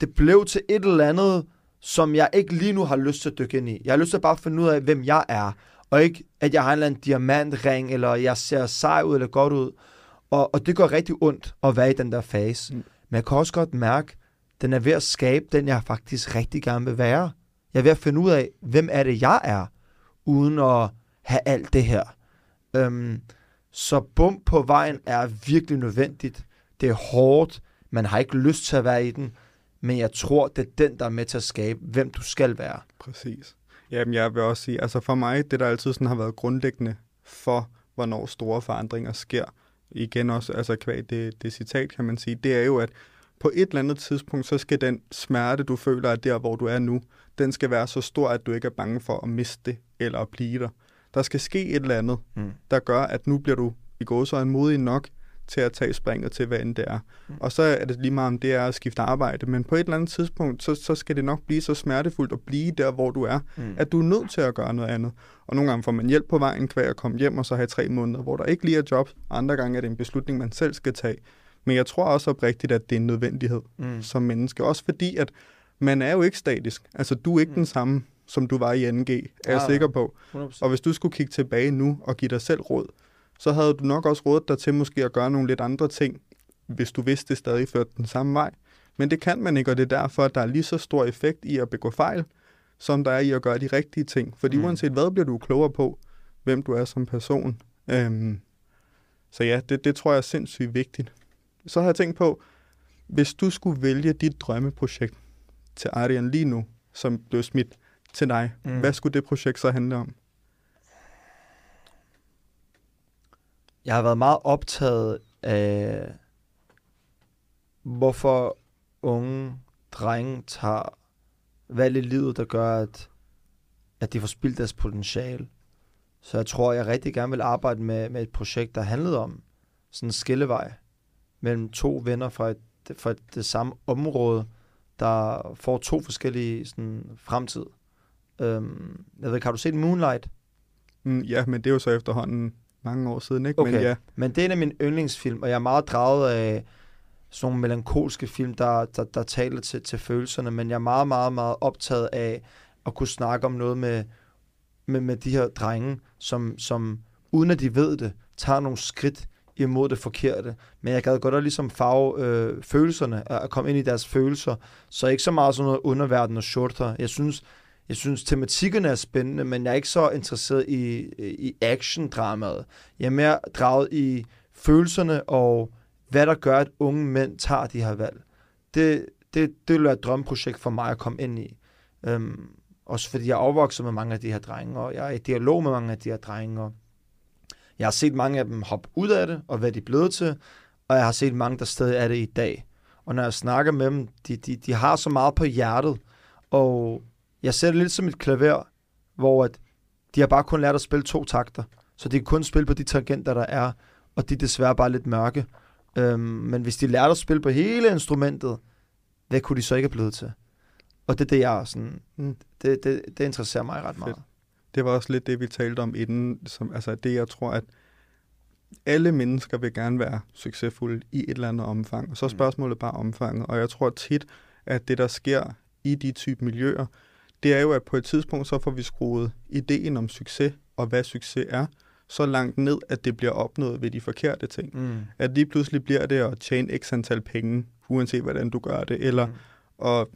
det blev til et eller andet, som jeg ikke lige nu har lyst til at dykke ind i. Jeg har lyst til at bare finde ud af, hvem jeg er, og ikke, at jeg har en eller anden diamantring, eller jeg ser sej ud eller godt ud. Og, og det gør rigtig ondt at være i den der fase. Mm. Men jeg kan også godt mærke, den er ved at skabe den, jeg faktisk rigtig gerne vil være. Jeg er ved at finde ud af, hvem er det, jeg er, uden at have alt det her. Øhm, så bum på vejen er virkelig nødvendigt. Det er hårdt. Man har ikke lyst til at være i den. Men jeg tror, det er den, der er med til at skabe, hvem du skal være. Præcis. Jamen, jeg vil også sige, altså for mig, det der altid sådan har været grundlæggende for, hvornår store forandringer sker, igen også, altså kvæg det, det citat, kan man sige, det er jo, at på et eller andet tidspunkt, så skal den smerte, du føler er der, hvor du er nu, den skal være så stor, at du ikke er bange for at miste det, eller at blive der. Der skal ske et eller andet, mm. der gør, at nu bliver du i gåsøjne modig nok til at tage springet til, hvad end det er. Mm. Og så er det lige meget, om det er at skifte arbejde, men på et eller andet tidspunkt, så, så skal det nok blive så smertefuldt at blive der, hvor du er, mm. at du er nødt til at gøre noget andet. Og nogle gange får man hjælp på vejen, kvæg at komme hjem og så have tre måneder, hvor der ikke lige er job. Andre gange er det en beslutning, man selv skal tage. Men jeg tror også oprigtigt, at det er en nødvendighed mm. som menneske. Også fordi, at man er jo ikke statisk. Altså, du er ikke mm. den samme, som du var i 2G, er jeg ja, sikker på. 100%. Og hvis du skulle kigge tilbage nu og give dig selv råd, så havde du nok også rådet dig til måske at gøre nogle lidt andre ting, hvis du vidste, det stadig førte den samme vej. Men det kan man ikke, og det er derfor, at der er lige så stor effekt i at begå fejl, som der er i at gøre de rigtige ting. Fordi mm. uanset hvad, bliver du klogere på, hvem du er som person. Øhm, så ja, det, det tror jeg er sindssygt vigtigt. Så har jeg tænkt på, hvis du skulle vælge dit drømmeprojekt til Arian lige nu, som blev smidt til dig, mm. hvad skulle det projekt så handle om? Jeg har været meget optaget af, hvorfor unge drenge tager valg i livet, der gør, at, at de får spildt deres potentiale. Så jeg tror, jeg rigtig gerne vil arbejde med, med et projekt, der handlede om sådan en skillevej mellem to venner fra, et, fra det samme område, der får to forskellige sådan, fremtid. Øhm, jeg ved ikke, har du set Moonlight? Mm, ja, men det er jo så efterhånden mange år siden, ikke? Okay. Men, ja. men det er en af mine yndlingsfilm, og jeg er meget draget af sådan nogle melankolske film, der, der, der taler til, til følelserne, men jeg er meget, meget, meget optaget af at kunne snakke om noget med, med, med de her drenge, som, som uden at de ved det, tager nogle skridt imod det forkerte. Men jeg gad godt at ligesom farve øh, følelserne, at komme ind i deres følelser, så ikke så meget sådan noget underverden og shorter. Jeg synes, jeg synes, tematikkerne er spændende, men jeg er ikke så interesseret i, i action-dramaet. Jeg er mere draget i følelserne og hvad der gør, at unge mænd tager de her valg. Det, det, det vil være et drømprojekt for mig at komme ind i. Øhm, også fordi jeg er opvokset med mange af de her drenge, og jeg er i dialog med mange af de her drenge, og jeg har set mange af dem hoppe ud af det, og hvad de er blevet til, og jeg har set mange, der stadig er det i dag. Og når jeg snakker med dem, de, de, de har så meget på hjertet, og jeg ser det lidt som et klaver, hvor at de har bare kun lært at spille to takter. Så de kan kun spille på de tangenter, der er, og de er desværre bare lidt mørke. Øhm, men hvis de lærte at spille på hele instrumentet, hvad kunne de så ikke have blevet til? Og det er det, jeg sådan, mm. det, det, det interesserer mig ret Fedt. meget. Det var også lidt det, vi talte om inden, som, altså det, jeg tror, at alle mennesker vil gerne være succesfulde i et eller andet omfang. Og så er mm. spørgsmålet bare omfanget. Og jeg tror tit, at det, der sker i de type miljøer, det er jo, at på et tidspunkt, så får vi skruet ideen om succes, og hvad succes er, så langt ned, at det bliver opnået ved de forkerte ting. Mm. At lige pludselig bliver det at tjene x antal penge, uanset hvordan du gør det, eller mm. at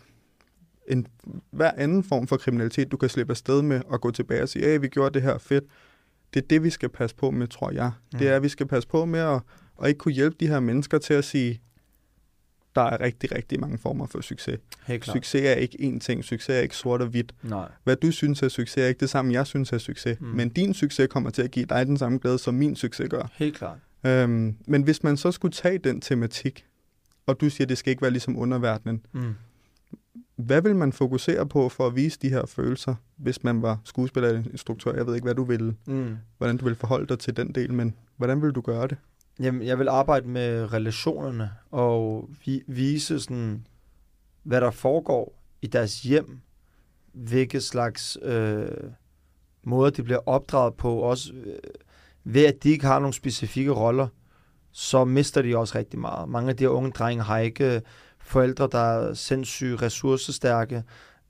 en, hver anden form for kriminalitet, du kan slippe afsted med at gå tilbage og sige, at vi gjorde det her fedt. Det er det, vi skal passe på med, tror jeg. Mm. Det er, at vi skal passe på med at, at ikke kunne hjælpe de her mennesker til at sige, der er rigtig, rigtig mange former for succes. Succes er ikke én ting. Succes er ikke sort og hvidt. Nej. Hvad du synes er succes, er ikke det samme, jeg synes er succes. Mm. Mm. Men din succes kommer til at give dig den samme glæde, som min succes gør. Helt klart. Øhm, men hvis man så skulle tage den tematik, og du siger, at det skal ikke være ligesom underverdenen, Mm. hvad vil man fokusere på for at vise de her følelser, hvis man var skuespiller eller instruktør? Jeg ved ikke, hvad du ville, Mm. hvordan du vil forholde dig til den del, men hvordan vil du gøre det? Jamen, jeg vil arbejde med relationerne og vi, vise sådan, hvad der foregår i deres hjem, hvilke slags øh, måder de bliver opdraget på, også øh, ved at de ikke har nogle specifikke roller, så mister de også rigtig meget. Mange af de her unge drenge har ikke øh, forældre, der er sindssyge, ressourcestærke,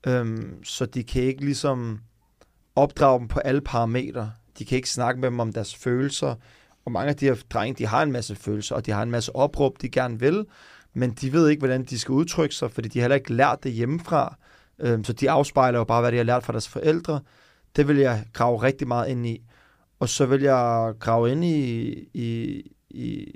øhm, så de kan ikke ligesom opdrage dem på alle parametre. De kan ikke snakke med dem om deres følelser, og mange af de her drenge, de har en masse følelser, og de har en masse opråb, de gerne vil, men de ved ikke, hvordan de skal udtrykke sig, fordi de har heller ikke lært det hjemmefra. Øhm, så de afspejler jo bare, hvad de har lært fra deres forældre. Det vil jeg grave rigtig meget ind i. Og så vil jeg grave ind i, i, i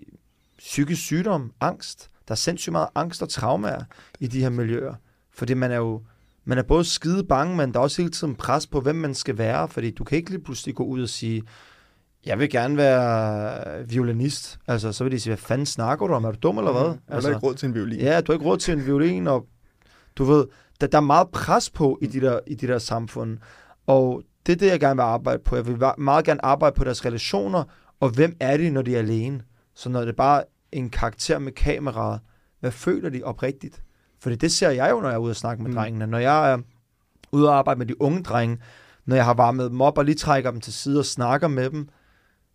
psykisk sygdom, angst. Der er sindssygt meget angst og traumer i de her miljøer. Fordi man er jo man er både skide bange, men der er også hele tiden pres på, hvem man skal være. Fordi du kan ikke lige pludselig gå ud og sige, jeg vil gerne være violinist. Altså, så vil de sige, hvad fanden snakker du om? Er du dum eller hvad? Har altså, ikke råd til en violin. Ja, du har ikke råd til en violin, og du ved, der, der er meget pres på i de, der, i de der samfund. Og det er det, jeg gerne vil arbejde på. Jeg vil meget gerne arbejde på deres relationer, og hvem er de, når de er alene? Så når det er bare en karakter med kameraet, hvad føler de oprigtigt? Fordi det ser jeg jo, når jeg er ude og snakke med Mm. mm. drengene. Når jeg er ude og arbejde med de unge drenge, når jeg har varmet dem op og lige trækker dem til side og snakker med dem,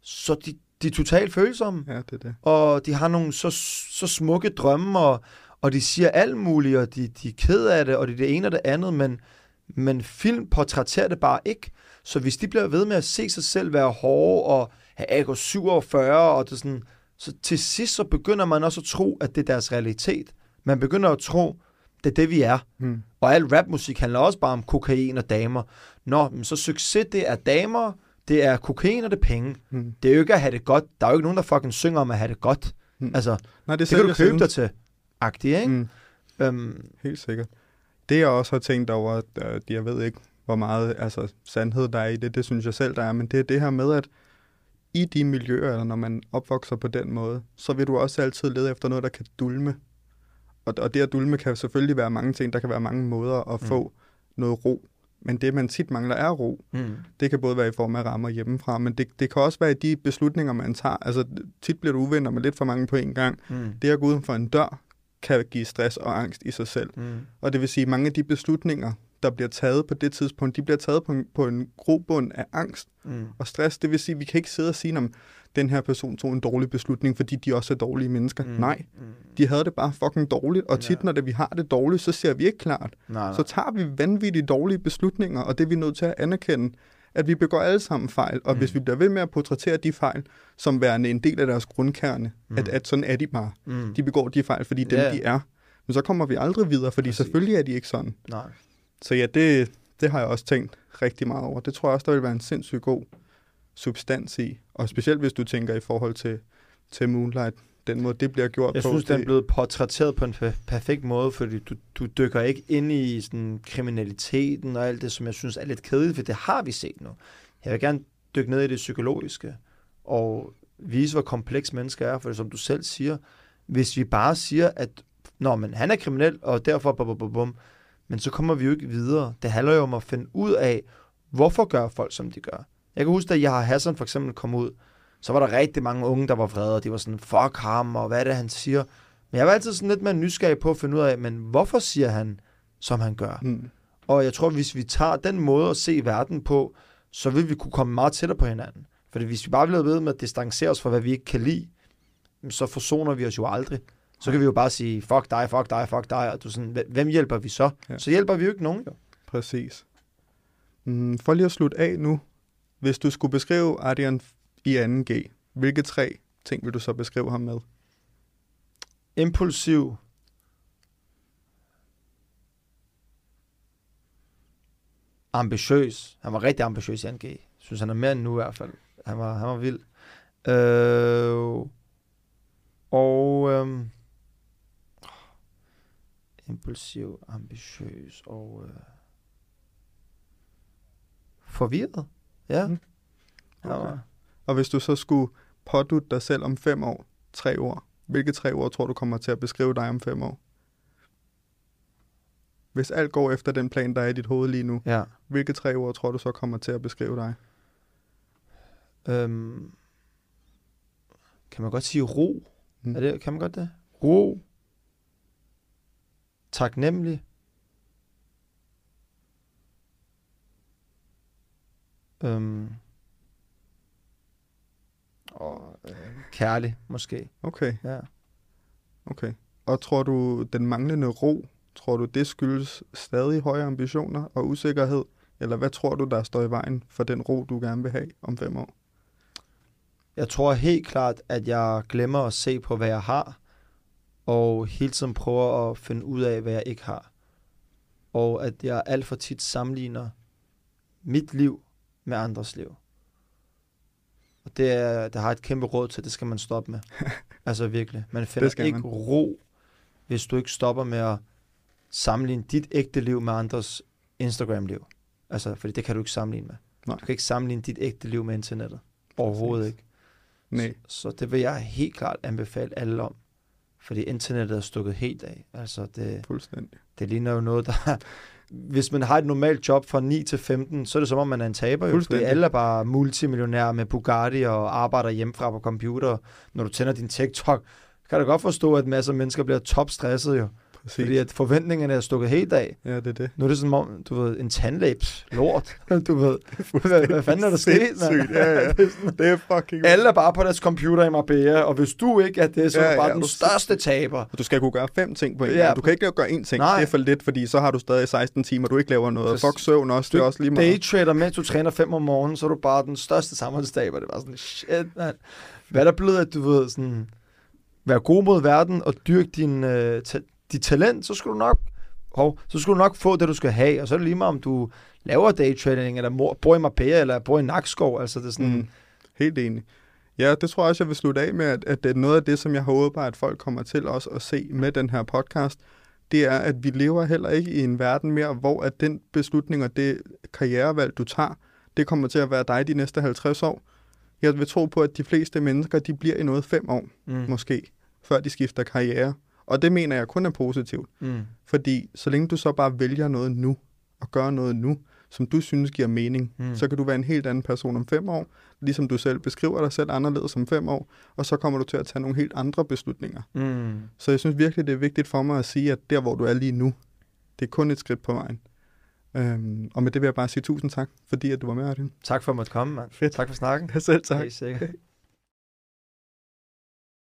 så de, de er totalt følsomme Ja, det er det. og de har nogle så, så smukke drømme, og, og de siger alt muligt, og de, de er ked af det, og det er det ene og det andet, men, men film portrætterer det bare ikke. Så hvis de bliver ved med at se sig selv være hårde og have AK-47, og det sådan, så til sidst så begynder man også at tro, at det er deres realitet. Man begynder at tro, det er det, vi er. Hmm. Og al rapmusik handler også bare om kokain og damer. Nå, men så succes, det er damer, det er kokain og det er penge. Hmm. Det er jo ikke at have det godt. Der er jo ikke nogen, der fucking synger om at have det godt. Hmm. Altså, Nej, det, det kan du købe dig til. Agtigt, ikke? Mm. Øhm, Helt sikkert. Det jeg også har tænkt over, at øh, jeg ved ikke, hvor meget altså, sandhed der er i det, det synes jeg selv, der er, men det er det her med, at i de miljøer, eller når man opvokser på den måde, så vil du også altid lede efter noget, der kan dulme. Og, og det at dulme kan selvfølgelig være mange ting, der kan være mange måder at Mm. få noget ro. Men det, man tit mangler, er ro. mm, Det kan både være i form af rammer hjemmefra, men det, det kan også være i de beslutninger, man tager. Altså, tit bliver du uvenner med lidt for mange på en gang. mm, Det at gå uden for en dør, kan give stress og angst i sig selv. mm, Og det vil sige, at mange af de beslutninger, der bliver taget på det tidspunkt, de bliver taget på en, på en grobund af angst mm, og stress. Det vil sige, at vi kan ikke sidde og sige, om den her person tog en dårlig beslutning, fordi de også er dårlige mennesker. mm. Nej, Mm, de havde det bare fucking dårligt, og tit, Ja. når det, vi har det dårligt, så ser vi ikke klart. nej, Så tager vi vanvittigt dårlige beslutninger, og det er vi nødt til at anerkende, at vi begår alle sammen fejl, og Mm. hvis vi bliver ved med at portrættere de fejl som værende en del af deres grundkerne, Mm. at, at sådan er de bare. mm, De begår de fejl, fordi dem Ja. de er. Men så kommer vi aldrig videre, fordi Præcis. selvfølgelig er de ikke sådan. nej. Så ja, det, det har jeg også tænkt rigtig meget over. Det tror jeg også, der vil være en sindssygt god substans i. Og specielt hvis du tænker i forhold til, til Moonlight, den måde, det bliver gjort Jeg på. synes, den er det, blevet portrætteret på en per- perfekt måde, fordi du, du dykker ikke ind i sådan, kriminaliteten og alt det, som jeg synes er lidt kedeligt, for det har vi set nu. Jeg vil gerne dykke ned i det psykologiske og vise, hvor kompleks mennesker er, for som du selv siger, hvis vi bare siger, at Nå, men han er kriminel, og derfor bum, bum, bum, bum, men så kommer vi jo ikke videre. Det handler jo om at finde ud af, hvorfor gør folk, som de gør. Jeg kan huske, at jeg har Hassan for eksempel kom ud, så var der rigtig mange unge, der var vrede, og de var sådan, fuck ham, og hvad er det, han siger? Men jeg var altid sådan lidt mere nysgerrig på at finde ud af, men hvorfor siger han, som han gør? mm, Og jeg tror, hvis vi tager den måde at se verden på, så vil vi kunne komme meget tættere på hinanden. Fordi hvis vi bare bliver ved med at distancere os fra, hvad vi ikke kan lide, så forsoner vi os jo aldrig. Så kan vi jo bare sige, fuck dig, fuck dig, fuck dig, og du sådan, "Hvem- hvem hjælper vi så? Ja. Så hjælper vi jo ikke nogen, jo. præcis. Mm, for lige at slutte af nu. Hvis du skulle beskrive Adrian i 2G, hvilke tre ting vil du så beskrive ham med? Impulsiv, ambitiøs. Han var rigtig ambitiøs i 2G. Jeg synes, han er mere end nu i hvert fald. Han var, han var vild. Øh, og øh, impulsiv, ambitiøs og øh, forvirret. Ja. Mm. Okay. Ja. Og hvis du så skulle pådutte dig selv om fem år, tre år, hvilke tre ord tror du kommer til at beskrive dig om fem år? Hvis alt går efter den plan, der er i dit hoved lige nu, ja. hvilke tre ord tror du så kommer til at beskrive dig? Øhm, kan man godt sige ro? Mm. Er det, kan man godt det? Ro. Taknemmelig. Øhm, og øh, kærlig, måske. Okay, Ja. okay. Og tror du, den manglende ro, tror du, det skyldes stadig høje ambitioner og usikkerhed? Eller hvad tror du, der står i vejen for den ro, du gerne vil have om fem år? Jeg tror helt klart, at jeg glemmer at se på, hvad jeg har, og hele tiden prøver at finde ud af, hvad jeg ikke har. Og at jeg alt for tit sammenligner mit liv med andres liv. Og det, er, det har et kæmpe råd til, det skal man stoppe med. (laughs) altså virkelig. Man finder ikke man. ro, hvis du ikke stopper med at sammenligne dit ægte liv med andres Instagram-liv. Altså, fordi det kan du ikke sammenligne med. Nej. Du kan ikke sammenligne dit ægte liv med internettet. Overhovedet Præcis. ikke. Nej, Så, så det vil jeg helt klart anbefale alle om. Fordi internettet er stukket helt af. Altså, det, fuldstændig. det ligner jo noget, der... Hvis man har et normalt job fra 9 til 15, så er det som om, man er en taber. Jo, fordi alle er bare multimillionærer med Bugatti og arbejder hjemmefra på computer. Når du tænder din TikTok, kan du godt forstå, at masser af mennesker bliver topstresset jo. Præcis. Fordi at forventningerne er stukket helt af. Ja, det er det. Nu er det sådan, om, du ved, en tandlæge, pff, lort. (laughs) du ved, (laughs) hvad, hvad fanden er der sket? ja, ja. (laughs) Det er sådan- Det er fucking... alle er bare på deres computer i Marbella, og hvis du ikke er det, så Ja, er du bare ja, den du- største taber. Og Du skal kunne gøre fem ting på en Ja, gang. Du kan ikke gøre én ting. Nej. Det er for lidt, fordi så har du stadig 16 timer, du ikke laver noget. Fuck søvn også, det er Du også lige meget. Daytrader, mens du træner fem om morgenen, så er du bare den største samfundstaber. Det var sådan, shit, man. Hvad er der blevet, at du ved, sådan, være god mod verden og dyrke din, øh, dit talent, så skal du nok hov, så skulle du nok få det, du skal have. Og så er det lige meget, om du laver daytrading, eller bor i Marbella, eller bor i Nakskov. Altså, det er sådan, Mm. Helt enig. Ja, det tror jeg også, jeg vil slutte af med, at, at det er noget af det, som jeg håber, at folk kommer til også at se med den her podcast, det er, at vi lever heller ikke i en verden mere, hvor at den beslutning og det karrierevalg, du tager, det kommer til at være dig de næste 50 år. Jeg vil tro på, at de fleste mennesker, de bliver i noget fem år, mm, måske, før de skifter karriere. Og det mener jeg kun er positivt. mm, Fordi så længe du så bare vælger noget nu, og gør noget nu, som du synes giver mening, Mm. så kan du være en helt anden person om fem år, ligesom du selv beskriver dig selv anderledes om fem år, og så kommer du til at tage nogle helt andre beslutninger. mm. Så jeg synes virkelig, det er vigtigt for mig at sige, at der, hvor du er lige nu, det er kun et skridt på vejen. Øhm, og med det vil jeg bare sige tusind tak, fordi at du var med, Arden. Tak for at måtte komme, mand. Fedt. Tak for snakken. (laughs) Selv tak. Helt sikkert.